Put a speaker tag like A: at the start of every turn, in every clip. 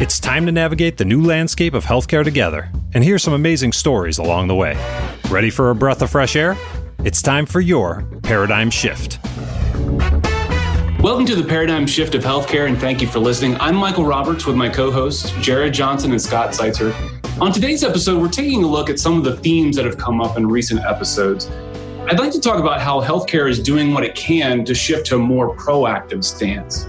A: It's time to navigate the new landscape of healthcare together and hear some amazing stories along the way. Ready for a breath of fresh air? It's time for your paradigm shift.
B: Welcome to the paradigm shift of healthcare, and thank you for listening. I'm Michael Roberts with my co hosts, Jared Johnson and Scott Zeitzer. On today's episode, we're taking a look at some of the themes that have come up in recent episodes. I'd like to talk about how healthcare is doing what it can to shift to a more proactive stance.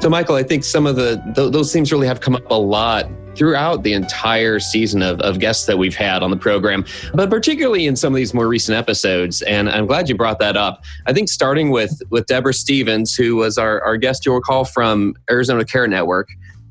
C: So, Michael, I think some of the th- those themes really have come up a lot throughout the entire season of, of guests that we've had on the program, but particularly in some of these more recent episodes. And I'm glad you brought that up. I think starting with with Deborah Stevens, who was our, our guest you'll recall from Arizona Care Network,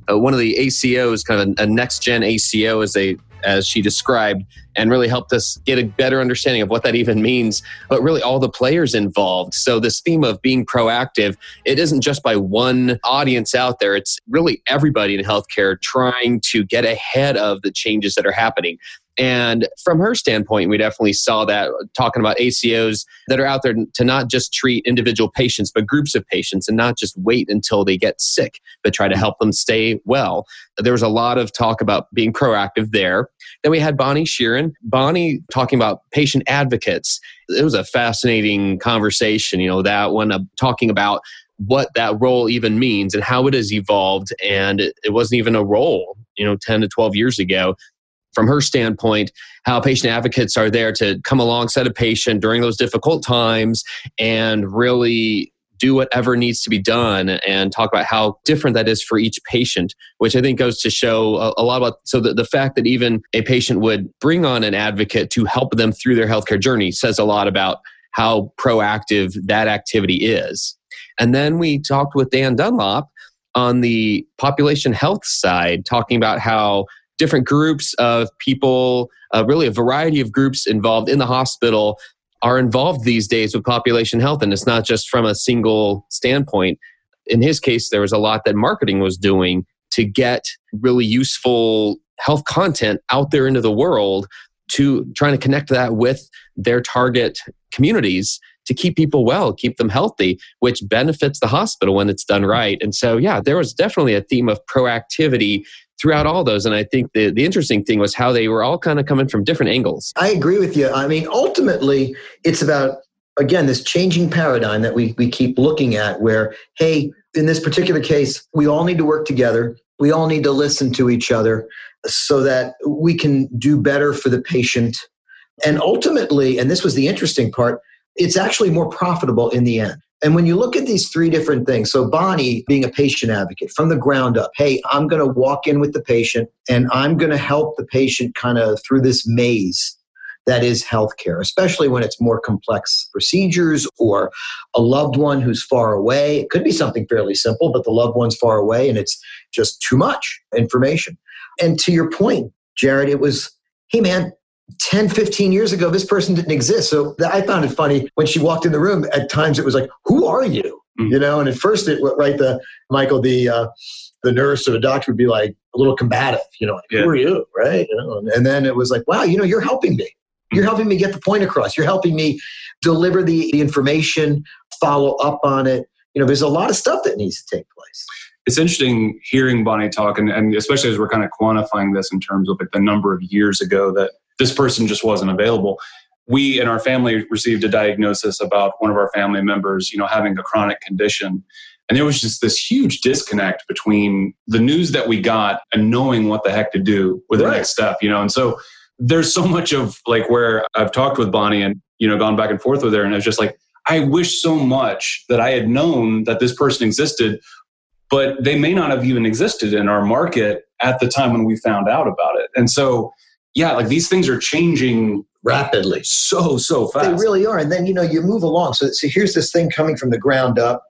C: uh, one of the ACOs, kind of a, a next gen ACO, as they as she described, and really helped us get a better understanding of what that even means, but really all the players involved. So, this theme of being proactive, it isn't just by one audience out there, it's really everybody in healthcare trying to get ahead of the changes that are happening. And from her standpoint, we definitely saw that talking about ACOs that are out there to not just treat individual patients, but groups of patients and not just wait until they get sick, but try to help them stay well. There was a lot of talk about being proactive there. Then we had Bonnie Sheeran. Bonnie talking about patient advocates. It was a fascinating conversation, you know, that one uh, talking about what that role even means and how it has evolved. And it, it wasn't even a role, you know, 10 to 12 years ago from her standpoint, how patient advocates are there to come alongside a patient during those difficult times and really do whatever needs to be done and talk about how different that is for each patient, which I think goes to show a, a lot about so the, the fact that even a patient would bring on an advocate to help them through their healthcare journey says a lot about how proactive that activity is. And then we talked with Dan Dunlop on the population health side, talking about how different groups of people, uh, really a variety of groups involved in the hospital are involved these days with population health. And it's not just from a single standpoint. In his case, there was a lot that marketing was doing to get really useful health content out there into the world to trying to connect that with their target communities to keep people well, keep them healthy, which benefits the hospital when it's done right. And so, yeah, there was definitely a theme of proactivity throughout all those. And I think the, the interesting thing was how they were all kind of coming from different angles.
D: I agree with you. I mean, ultimately, it's about, again, this changing paradigm that we, we keep looking at where, hey, in this particular case, we all need to work together. We all need to listen to each other so that we can do better for the patient. And ultimately, and this was the interesting part, it's actually more profitable in the end. And when you look at these three different things, so Bonnie being a patient advocate from the ground up, hey, I'm going to walk in with the patient and I'm going to help the patient kind of through this maze that is healthcare, especially when it's more complex procedures or a loved one who's far away. It could be something fairly simple, but the loved one's far away and it's just too much information. And to your point, Jared, it was, hey man, 10, 15 years ago, this person didn't exist. So I found it funny when she walked in the room. At times, it was like, "Who are you?" Mm. You know. And at first, it right the Michael the uh, the nurse or the doctor would be like a little combative. You know, like, yeah. "Who are you?" Right. You know. And then it was like, "Wow, you know, you're helping me. You're mm. helping me get the point across. You're helping me deliver the, the information, follow up on it. You know, there's a lot of stuff that needs to take place."
B: it's interesting hearing Bonnie talk, and, and, especially as we're kind of quantifying this in terms of like the number of years ago that this person just wasn't available. We and our family received a diagnosis about one of our family members, you know, having a chronic condition. And there was just this huge disconnect between the news that we got and knowing what the heck to do with right. the next step, you know. And so there's so much of like where I've talked with Bonnie and, you know, gone back and forth with her. And it's just like, I wish so much that I had known that this person existed, but they may not have even existed in our market at the time when we found out about it. And so yeah, like these things are changing
D: rapidly.
B: So, so fast.
D: They really are. And then, you know, you move along. So, so here's this thing coming from the ground up.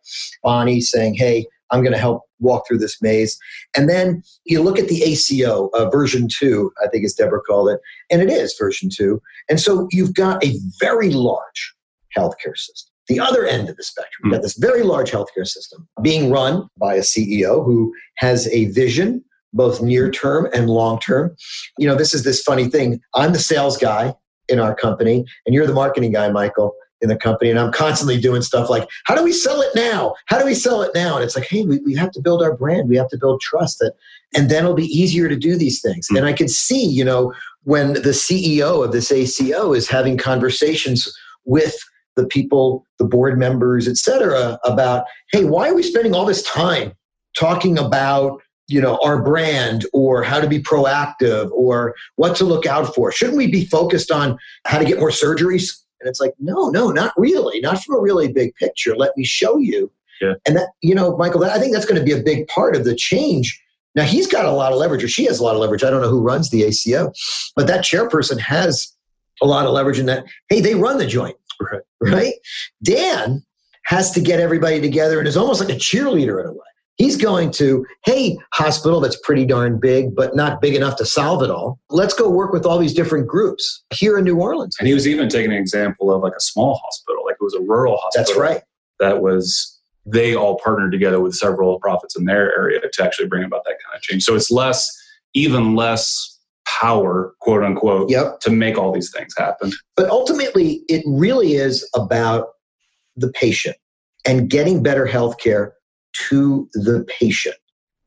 D: Bonnie saying, hey, I'm going to help walk through this maze. And then you look at the ACO uh, version two, I think as Deborah called it, and it is version two. And so you've got a very large healthcare system. The other end of the spectrum, you've got this very large healthcare system being run by a CEO who has a vision, both near term and long term. You know, this is this funny thing. I'm the sales guy in our company, and you're the marketing guy, Michael in the company and I'm constantly doing stuff like, how do we sell it now? How do we sell it now? And it's like, hey, we, we have to build our brand. We have to build trust that, and then it'll be easier to do these things. Mm-hmm. And I could see, you know, when the CEO of this ACO is having conversations with the people, the board members, et cetera, about, hey, why are we spending all this time talking about you know our brand or how to be proactive or what to look out for shouldn't we be focused on how to get more surgeries and it's like, no, no, not really, not from a really big picture. Let me show you. Yeah. And that, you know, Michael, that, I think that's going to be a big part of the change. Now he's got a lot of leverage, or she has a lot of leverage. I don't know who runs the ACO, but that chairperson has a lot of leverage in that. Hey, they run the joint, right? right? Dan has to get everybody together and is almost like a cheerleader in a way. He's going to, hey, hospital that's pretty darn big, but not big enough to solve it all. Let's go work with all these different groups here in New Orleans.
B: And he was even taking an example of like a small hospital, like it was a rural hospital.
D: That's right.
B: That was, they all partnered together with several profits in their area to actually bring about that kind of change. So it's less, even less power, quote unquote,
D: yep.
B: to make all these things happen.
D: But ultimately, it really is about the patient and getting better health care to the patient.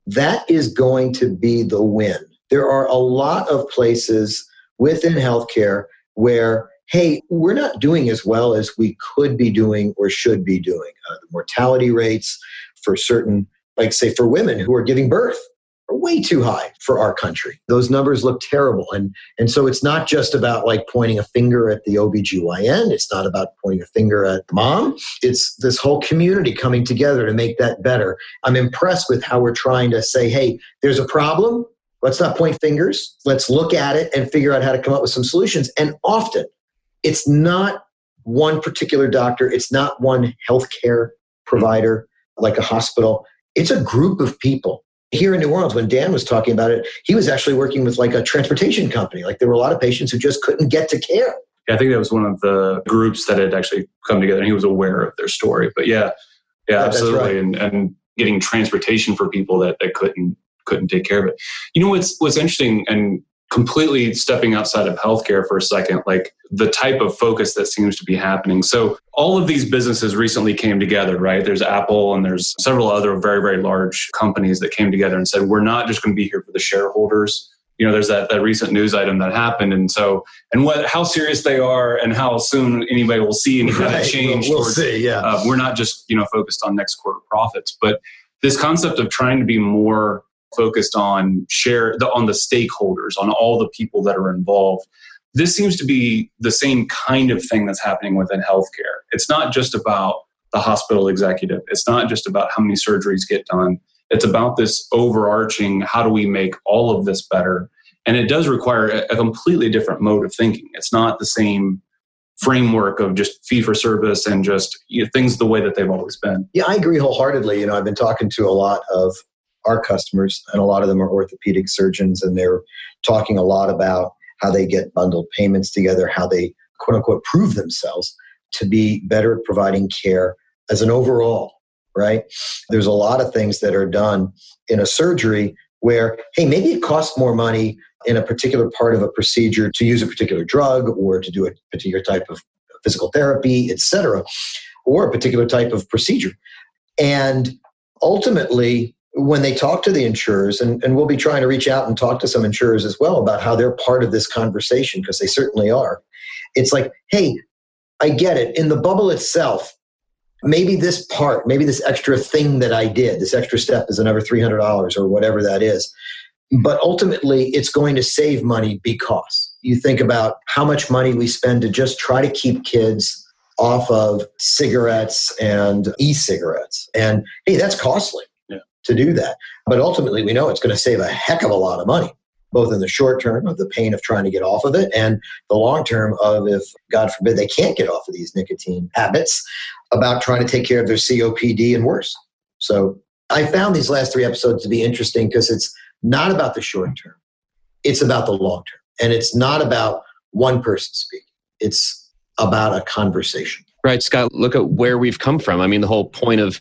D: That is going to be the win. There are a lot of places within healthcare where, hey, we're not doing as well as we could be doing or should be doing. Uh, the mortality rates for certain, like say for women who are giving birth, are way too high for our country. Those numbers look terrible. And, and so it's not just about like pointing a finger at the OBGYN. It's not about pointing a finger at mom. It's this whole community coming together to make that better. I'm impressed with how we're trying to say, hey, there's a problem. Let's not point fingers. Let's look at it and figure out how to come up with some solutions. And often it's not one particular doctor, it's not one healthcare provider like a hospital. It's a group of people here in New Orleans, when Dan was talking about it, he was actually working with like a transportation company. Like there were a lot of patients who just couldn't get to care.
B: Yeah, I think that was one of the groups that had actually come together and he was aware of their story. But yeah, yeah, absolutely. Right. And, and getting transportation for people that, that couldn't couldn't take care of it. You know what's what's interesting and completely stepping outside of healthcare for a second, like the type of focus that seems to be happening. So, all of these businesses recently came together, right? There's Apple and there's several other very, very large companies that came together and said, we're not just going to be here for the shareholders. You know, there's that, that recent news item that happened. And so, and what, how serious they are and how soon anybody will see any kind of change.
D: We'll, we'll towards, see, yeah.
B: Uh, we're not just, you know, focused on next quarter profits, but this concept of trying to be more focused on share the, on the stakeholders, on all the people that are involved. This seems to be the same kind of thing that's happening within healthcare. It's not just about the hospital executive. It's not just about how many surgeries get done. It's about this overarching how do we make all of this better? And it does require a, completely different mode of thinking. It's not the same framework of just fee for service and just you know, things the way that they've always been.
D: Yeah, I agree wholeheartedly. You know, I've been talking to a lot of our customers, and a lot of them are orthopedic surgeons, and they're talking a lot about how they get bundled payments together, how they quote unquote prove themselves to be better at providing care as an overall, right? There's a lot of things that are done in a surgery where, hey, maybe it costs more money in a particular part of a procedure to use a particular drug or to do a particular type of physical therapy, etc., or a particular type of procedure. And ultimately, when they talk to the insurers, and, and we'll be trying to reach out and talk to some insurers as well about how they're part of this conversation, because they certainly are. It's like, hey, I get it. In the bubble itself, maybe this part, maybe this extra thing that I did, this extra step is another $300 or whatever that is. But ultimately, it's going to save money because you think about how much money we spend to just try to keep kids off of cigarettes and e cigarettes. And hey, that's costly to do that. But ultimately, we know it's going to save a heck of a lot of money, both in the short term of the pain of trying to get off of it and the long term of if, God forbid, they can't get off of these nicotine habits, about trying to take care of their COPD and worse. So I found these last three episodes to be interesting because it's not about the short term, it's about the long term. And it's not about one person speaking, it's about a conversation.
C: Right, Scott, look at where we've come from. I mean, the whole point of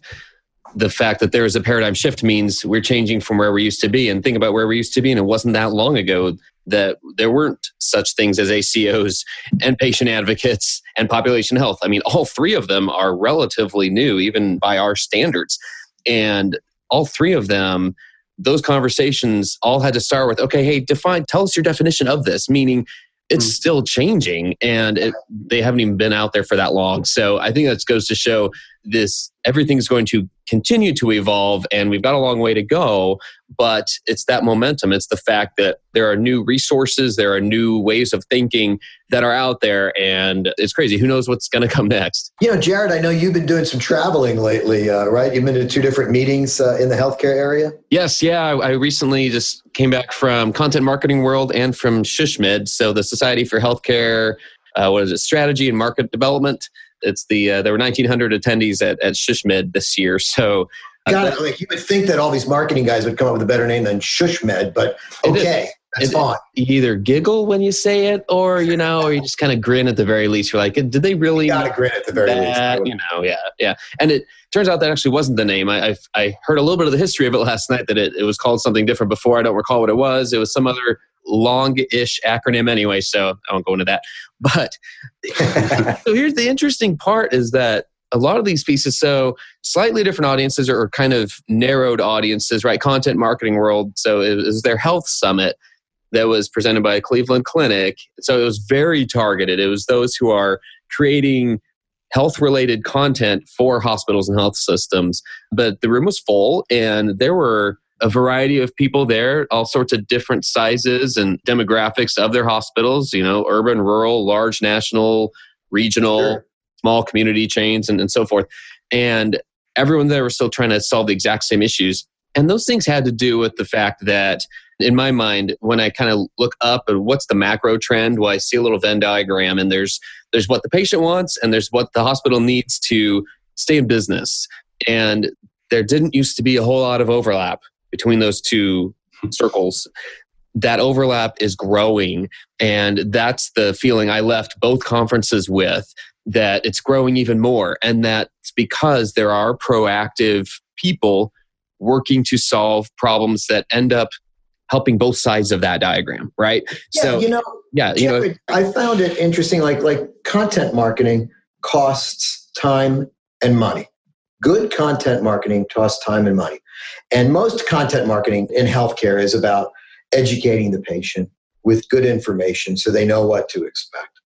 C: the fact that there is a paradigm shift means we're changing from where we used to be. And think about where we used to be. And it wasn't that long ago that there weren't such things as ACOs and patient advocates and population health. I mean, all three of them are relatively new, even by our standards. And all three of them, those conversations all had to start with okay, hey, define, tell us your definition of this, meaning it's mm. still changing and it, they haven't even been out there for that long. So I think that goes to show this everything's going to continue to evolve and we've got a long way to go but it's that momentum. It's the fact that there are new resources there are new ways of thinking that are out there and it's crazy. Who knows what's going to come next?
D: You know jared i know you've been doing some traveling lately uh, right? You've been to two different meetings uh, in the healthcare area?
C: Yes yeah I, I recently just came back from content marketing world and from SHSMD so the society for healthcare uh, what is it? Strategy and market development it's the uh, there were 1,900 attendees at, at SHSMD this year. So
D: uh, Got it. Like you would think that all these marketing guys would come up with a better name than SHSMD, but okay. That's fine.
C: You either giggle when you say it, or you know, or you just kind of grin at the very least. You're like, did they really?
D: You gotta grin at the very that?
C: least. You know, yeah, yeah. And it turns out that actually wasn't the name. I, I, I heard a little bit of the history of it last night. That it, it was called something different before. I don't recall what it was. It was some other long-ish acronym anyway, so I won't go into that. But so here's the interesting part: is that a lot of these pieces so slightly different audiences or kind of narrowed audiences right? Content marketing world so it was their health summit that was presented by a cleveland clinic. So it was very targeted. It was those who are creating health related content for hospitals and health systems. But the room was full and there were a variety of people there all sorts of different sizes and demographics of their hospitals you know urban rural large national regional sure small community chains and, and so forth. And everyone there was still trying to solve the exact same issues. And those things had to do with the fact that, in my mind, when I kind of look up at what's the macro trend, well, I see a little Venn diagram, and there's there's what the patient wants, and there's what the hospital needs to stay in business. And there didn't used to be a whole lot of overlap between those two circles. That overlap is growing, and that's the feeling I left both conferences with that it's growing even more. And that's because there are proactive people working to solve problems that end up helping both sides of that diagram, right?
D: Yeah, so, you know,
C: yeah, you know,
D: I found it interesting. Like, like content marketing costs time and money. Good content marketing costs time and money. And most content marketing in healthcare is about educating the patient with good information so they know what to expect.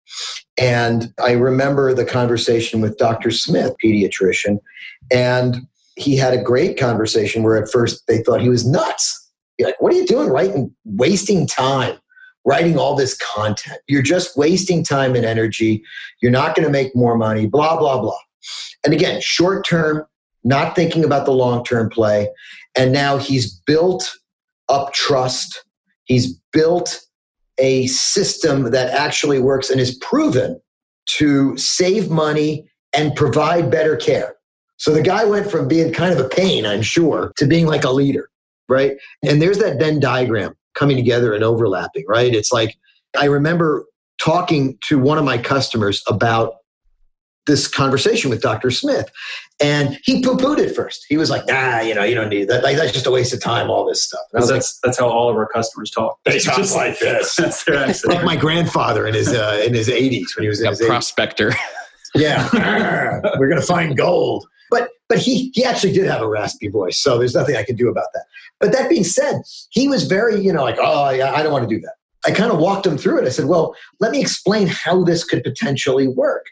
D: And I remember the conversation with Dr. Smith, pediatrician, and he had a great conversation where at first they thought he was nuts. You're like, what are you doing writing, wasting time, writing all this content? You're just wasting time and energy. You're not going to make more money, blah, blah, blah. And again, short term, not thinking about the long term play. And now he's built up trust. He's built a system that actually works and is proven to save money and provide better care. So the guy went from being kind of a pain, I'm sure, to being like a leader, right? And there's that Venn diagram coming together and overlapping, right? It's like I remember talking to one of my customers about this conversation with Dr. Smith. And he poo pooed it first. He was like, nah, you know, you don't need that. Like, that's just a waste of time, all this stuff.
B: That's,
D: like,
B: that's how all of our customers talk.
D: They talk just like this. that's their accent. Like my grandfather in his, uh, in his 80s when he was in
C: a
D: his
C: prospector.
D: 80s. Yeah. We're going to find gold. But, but he, he actually did have a raspy voice. So there's nothing I can do about that. But that being said, he was very, you know, like, oh, yeah, I don't want to do that. I kind of walked him through it. I said, well, let me explain how this could potentially work.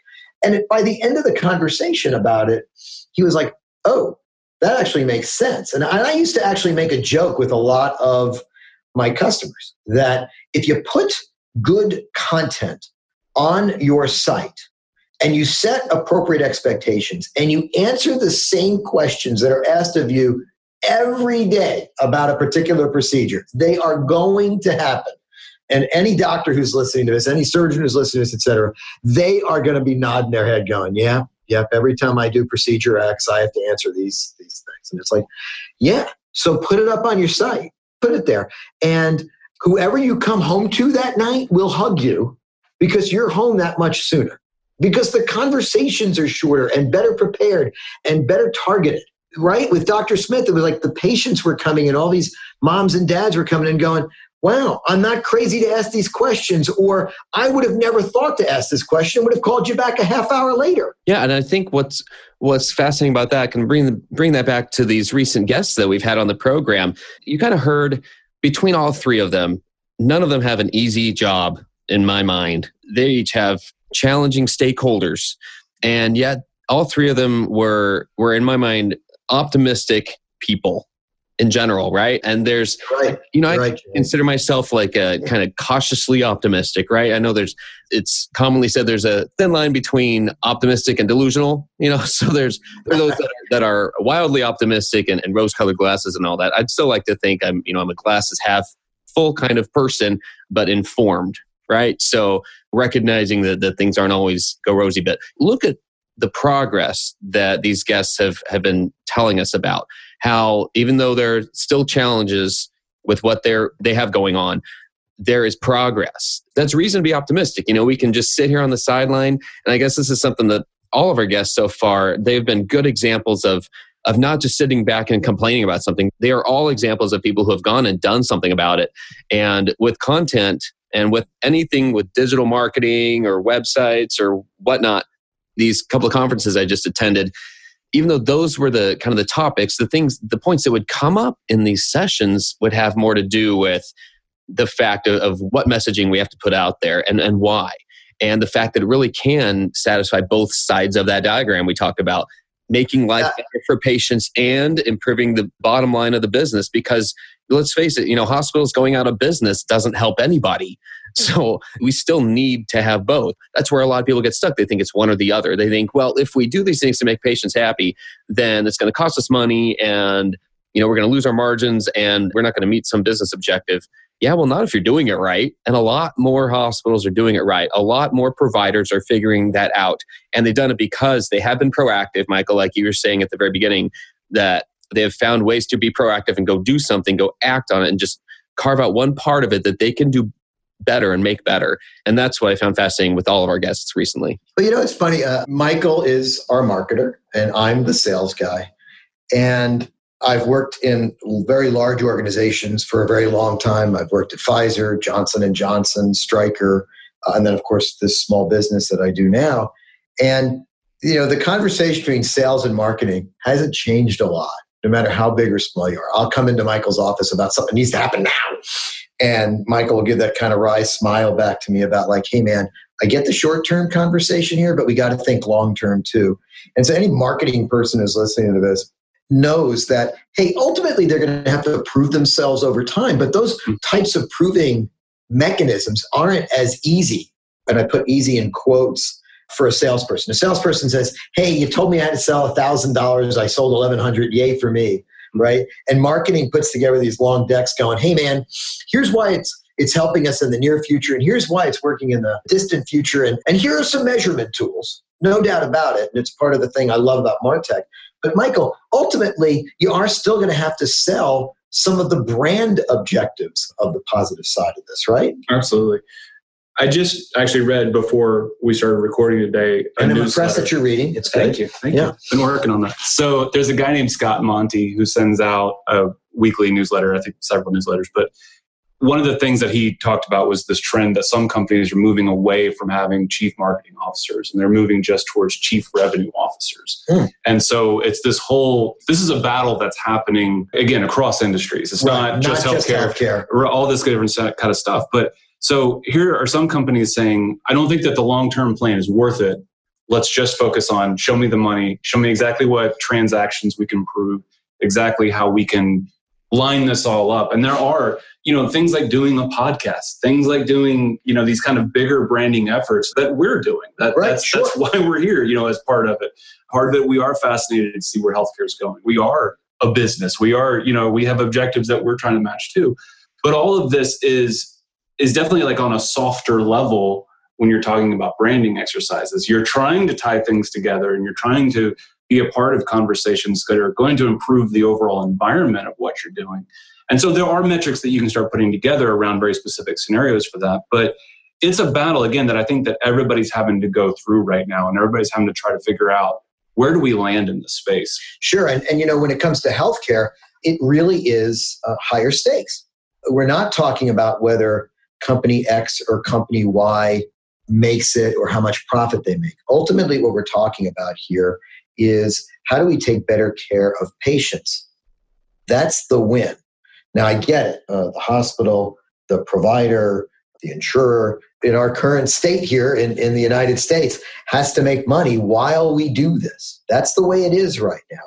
D: And it, by the end of the conversation about it, he was like, oh, that actually makes sense. And I, and I used to actually make a joke with a lot of my customers that if you put good content on your site and you set appropriate expectations and you answer the same questions that are asked of you every day about a particular procedure, they are going to happen and any doctor who's listening to this, any surgeon who's listening to this, et cetera, they are going to be nodding their head going, yeah, yep. Every time I do procedure X, I have to answer these these things. And it's like, yeah. So put it up on your site. Put it there. And whoever you come home to that night will hug you because you're home that much sooner. Because the conversations are shorter and better prepared and better targeted right with dr smith it was like the patients were coming and all these moms and dads were coming and going wow i'm not crazy to ask these questions or i would have never thought to ask this question would have called you back a half hour later.
C: Yeah and i think what's what's fascinating about that can bring bring that back to these recent guests that we've had on the program. You kind of heard between all three of them none of them have an easy job in my mind. They each have challenging stakeholders and yet all three of them were were in my mind optimistic people in general, right? And there's, right. you know, I right. consider myself like a kind of cautiously optimistic, right? I know there's, it's commonly said there's a thin line between optimistic and delusional, you know. So there's, there those that are, that are, wildly optimistic and, and rose-colored glasses and all that. I'd still like to think I'm, you know, I'm a glasses half full kind of person, but informed, right? So recognizing that, that things aren't always go rosy, but look at the progress that these guests have have been telling us about how even though there are still challenges with what they're they have going on there is progress. That's reason to be optimistic. You know we can just sit here on the sideline and i guess this is something that all of our guests so far they've been good examples of of not just sitting back and complaining about something. They are all examples of people who have gone and done something about it. And with content and with anything with digital marketing or websites or whatnot these couple of conferences I just attended, even though those were the kind of the topics, the things, the points that would come up in these sessions would have more to do with the fact of, of what messaging we have to put out there and, and why. And the fact that it really can satisfy both sides of that diagram we talked about, making life yeah. better for patients and improving the bottom line of the business. Because let's face it, you know, hospitals going out of business doesn't help anybody. So we still need to have both. That's where a lot of people get stuck. They think it's one or the other. They think, well, if we do these things to make patients happy, then it's going to cost us money and you know we're going to lose our margins and we're not going to meet some business objective. Yeah, well, not if you're doing it right. And a lot more hospitals are doing it right. A lot more providers are figuring that out. And they've done it because they have been proactive, Michael, like you were saying at the very beginning, that they have found ways to be proactive and go do something, go act on it, and just carve out one part of it that they can do better and make better. And that's what I found fascinating with all of our guests recently.
D: But you know, it's funny. Uh, Michael is our marketer, and I'm the sales guy. And I've worked in very large organizations for a very long time. I've worked at Pfizer, Johnson and Johnson, Stryker, uh, and then of course this small business that I do now. And you know, the conversation between sales and marketing hasn't changed a lot, no matter how big or small you are. I'll come into Michael's office about something needs to happen now. And Michael will give that kind of wry smile back to me about, like, hey, man, I get the short term conversation here, but we got to think long term too. And so, any marketing person who's listening to this knows that, hey, ultimately they're going to have to prove themselves over time. But those hmm. types of proving mechanisms aren't as easy. And I put easy in quotes for a salesperson. A salesperson says, hey, you told me I had to sell a $1,000. I sold 1100 Yay for me right? And marketing puts together these long decks going, hey man, here's why it's it's helping us in the near future, and here's why it's working in the distant future, and, and here are some measurement tools. No doubt about it. And it's part of the thing I love about Martech. But Michael, ultimately, you are still going to have to sell some of the brand objectives of the positive side of this, right?
B: Absolutely. I just actually read before we started recording today.
D: And I'm impressed that you're reading. It's
B: good. Thank you. Thank yeah. you. Been working on that. So there's a guy named Scott Monty who sends out a weekly newsletter. I think several newsletters, but one of the things that he talked about was this trend that some companies are moving away from having chief marketing officers and they're moving just towards chief revenue officers. Mm. And so it's this whole this is a battle that's happening again across industries. It's right. not, not, just healthcare, just healthcare, all this different kind of stuff. But so here are some companies saying, I don't think that the long term plan is worth it. Let's just focus on show me the money, show me exactly what transactions we can prove, exactly how we can line this all up. And there are, you know, things like doing a podcast, things like doing, you know, these kind of bigger branding efforts that we're doing. That, right, that's, sure. that's why we're here, you know, as part of it. Part of it, we are fascinated to see where healthcare is going. We are a business. We are, you know, we have objectives that we're trying to match too. But all of this is is definitely like on a softer level when you're talking about branding exercises. You're trying to tie things together and you're trying to be a part of conversations that are going to improve the overall environment of what you're doing. And so there are metrics that you can start putting together around very specific scenarios for that. But it's a battle again that I think that everybody's having to go through right now, and everybody's having to try to figure out where do we land in this space.
D: Sure, and and you know when it comes to healthcare, it really is uh, higher stakes. We're not talking about whether company X or company Y makes it or how much profit they make. Ultimately, what we're talking about here is how do we take better care of patients? That's the win. Now, I get it. Uh, the hospital, the provider, the insurer, in our current state here in, in the United States, has to make money while we do this. That's the way it is right now.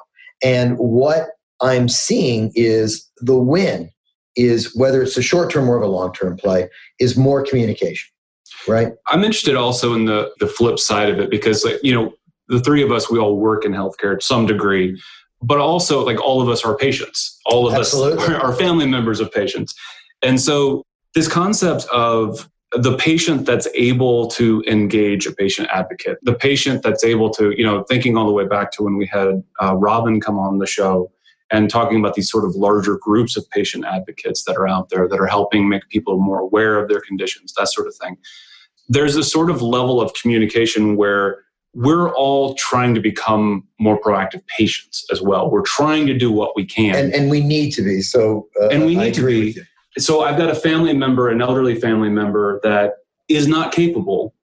D: And what I'm seeing is the win is whether it's a short term or of a long term play, is more communication. Right.
B: I'm interested also in the the flip side of it because like, you know, the three of us, we all work in healthcare to some degree, but also like all of us are patients. All of Absolutely. us are, are family members of patients. And so this concept of the patient that's able to engage a patient advocate, the patient that's able to, you know, thinking all the way back to when we had uh, Robin come on the show and talking about these sort of larger groups of patient advocates that are out there that are helping make people more aware of their conditions, that sort of thing. There's a sort of level of communication where we're all trying to become more proactive patients as well. We're trying to do what we can,
D: and, and we need to be. So,
B: uh, and we need to be. So, I've got a family member, an elderly family member, that is not capable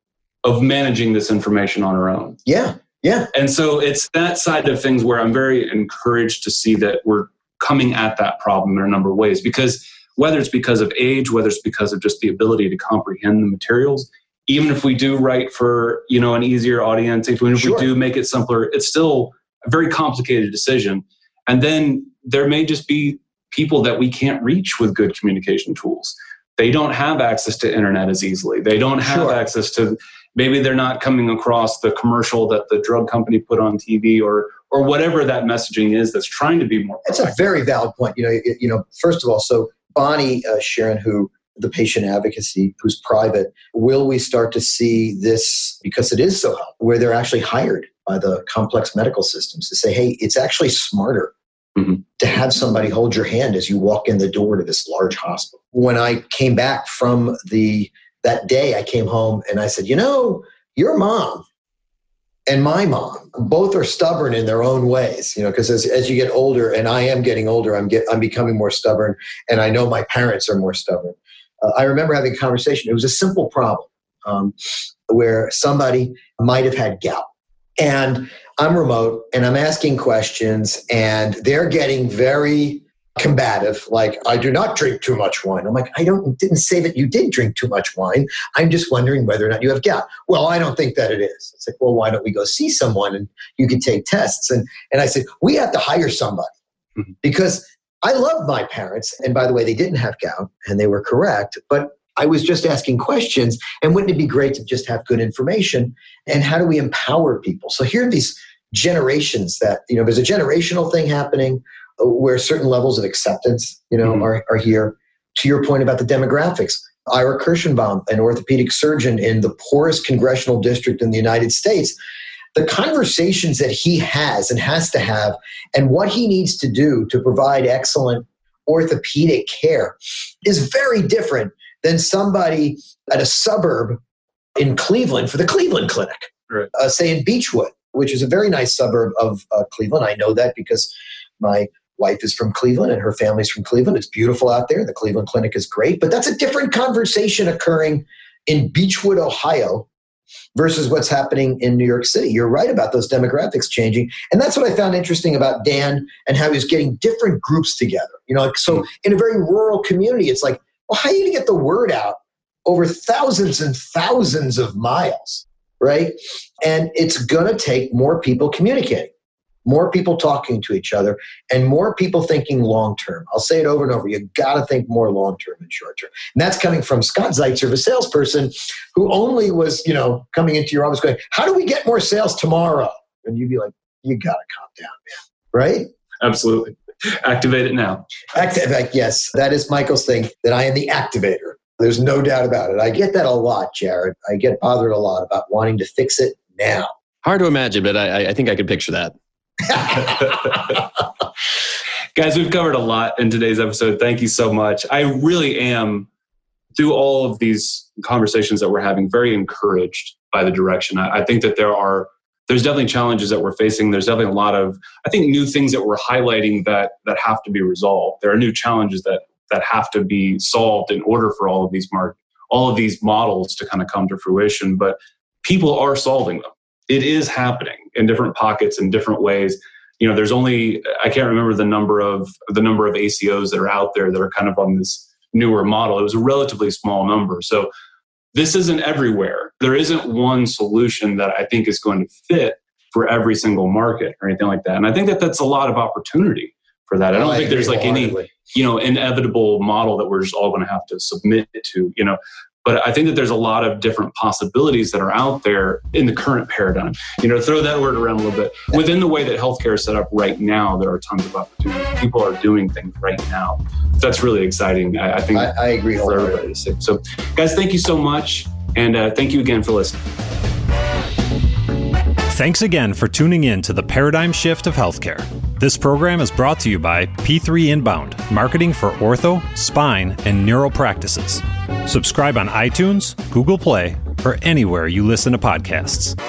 B: of managing this information on her own.
D: Yeah, yeah.
B: And so, it's that side of things where I'm very encouraged to see that we're coming at that problem in a number of ways because whether it's because of age, whether it's because of just the ability to comprehend the materials, even if we do write for you know an easier audience even if sure. we do make it simpler it's still a very complicated decision and then there may just be people that we can't reach with good communication tools they don't have access to internet as easily they don't have sure. access to maybe they're not coming across the commercial that the drug company put on tv or or whatever that messaging is that's trying to be more
D: that's a very valid point you know you know first of all so bonnie uh, sharon who the patient advocacy who's private, will we start to see this because it is so helpful, where they're actually hired by the complex medical systems to say, hey, it's actually smarter mm-hmm. to have somebody hold your hand as you walk in the door to this large hospital. When I came back from the that day, I came home and I said, you know, your mom and my mom both are stubborn in their own ways you know because as, as you get older and i am getting older i'm get i'm becoming more stubborn and i know my parents are more stubborn uh, I remember having a conversation. It was a simple problem um, where somebody might have had gout. And I'm remote and I'm asking questions, and they're getting very combative like i do not drink too much wine i'm like i don't didn't say that you did drink too much wine i'm just wondering whether or not you have gout well i don't think that it is it's like well why don't we go see someone and you can take tests and and i said we have to hire somebody mm-hmm. because I love my parents. And by the way, they didn't have gout and they were correct. But I was just asking questions. And wouldn't it be great to just have good information? And how do we empower people? So here are these generations that, you know, there's a generational thing happening where certain levels of acceptance, you know, mm-hmm. are, are here. To your point about the demographics, Ira Kirschenbaum, an orthopedic surgeon in the poorest congressional district in the United States, the conversations that he has and has to have and what he needs to do to provide excellent orthopedic care is very different than somebody at a suburb in Cleveland for the Cleveland Clinic, right. uh, say in Beachwood, which is a very nice suburb of uh, Cleveland. I know that because my wife is from Cleveland and her family's from Cleveland. It's beautiful out there. The Cleveland Clinic is great, but that's a different conversation occurring in Beachwood, Ohio, versus what's happening in New York City. You're right about those demographics changing. And that's what I found interesting about Dan and how he's getting different groups together. You know, like, so in a very rural community, it's like, well, how are you going to get the word out over thousands and thousands of miles? Right. And it's going to take more people communicating more people talking to each other, and more people thinking long term. I'll say it over and over. You got to think more long term and short term. And that's coming from Scott Zeitzer, a salesperson who only was, you know, coming into your office going, How do we get more sales tomorrow? And you'd be like, You got to calm down, man. Right?
B: Absolutely. Activate it now.
D: Activate, yes. That is Michael's thing, that I am the activator There's no doubt about it. I get that a lot, Jared. I get bothered a lot about wanting to fix it now.
C: Hard to imagine, but I, I think I could picture that.
B: Guys, we've covered a lot in today's episode. Thank you so much. I really am, through all of these conversations that we're having, very encouraged by the direction. I, I think that there are there's definitely challenges that we're facing. There's definitely a lot of, I think, new things that we're highlighting that that have to be resolved. There are new challenges that that have to be solved in order for all of these mark all of these models to kind of come to fruition. But people are solving them. It is happening in different pockets in different ways. You know, there's only I can't remember the number of the number of ACOs that are out there that are kind of on this newer model. It was a relatively small number. So this isn't everywhere. There isn't one solution that I think is going to fit for every single market or anything like that. And I think that that's a lot of opportunity for that. I don't oh, think there's like any, you know, inevitable model that we're just all going to have to submit to, you know. But I think that there's a lot of different possibilities that are out there in the current paradigm. You know, throw that word around a little bit. Within the way that healthcare is set up right now, there are tons of opportunities. People are doing things right now. That's really exciting. I, I think
D: I, I agree
B: for everybody to see. So, guys, thank you so much, and uh, thank you again for listening.
A: Thanks again for tuning in to the Paradigm Shift of Healthcare. This program is brought to you by P3 Inbound, marketing for ortho, spine, and neural practices. Subscribe on iTunes, Google Play, or anywhere you listen to podcasts.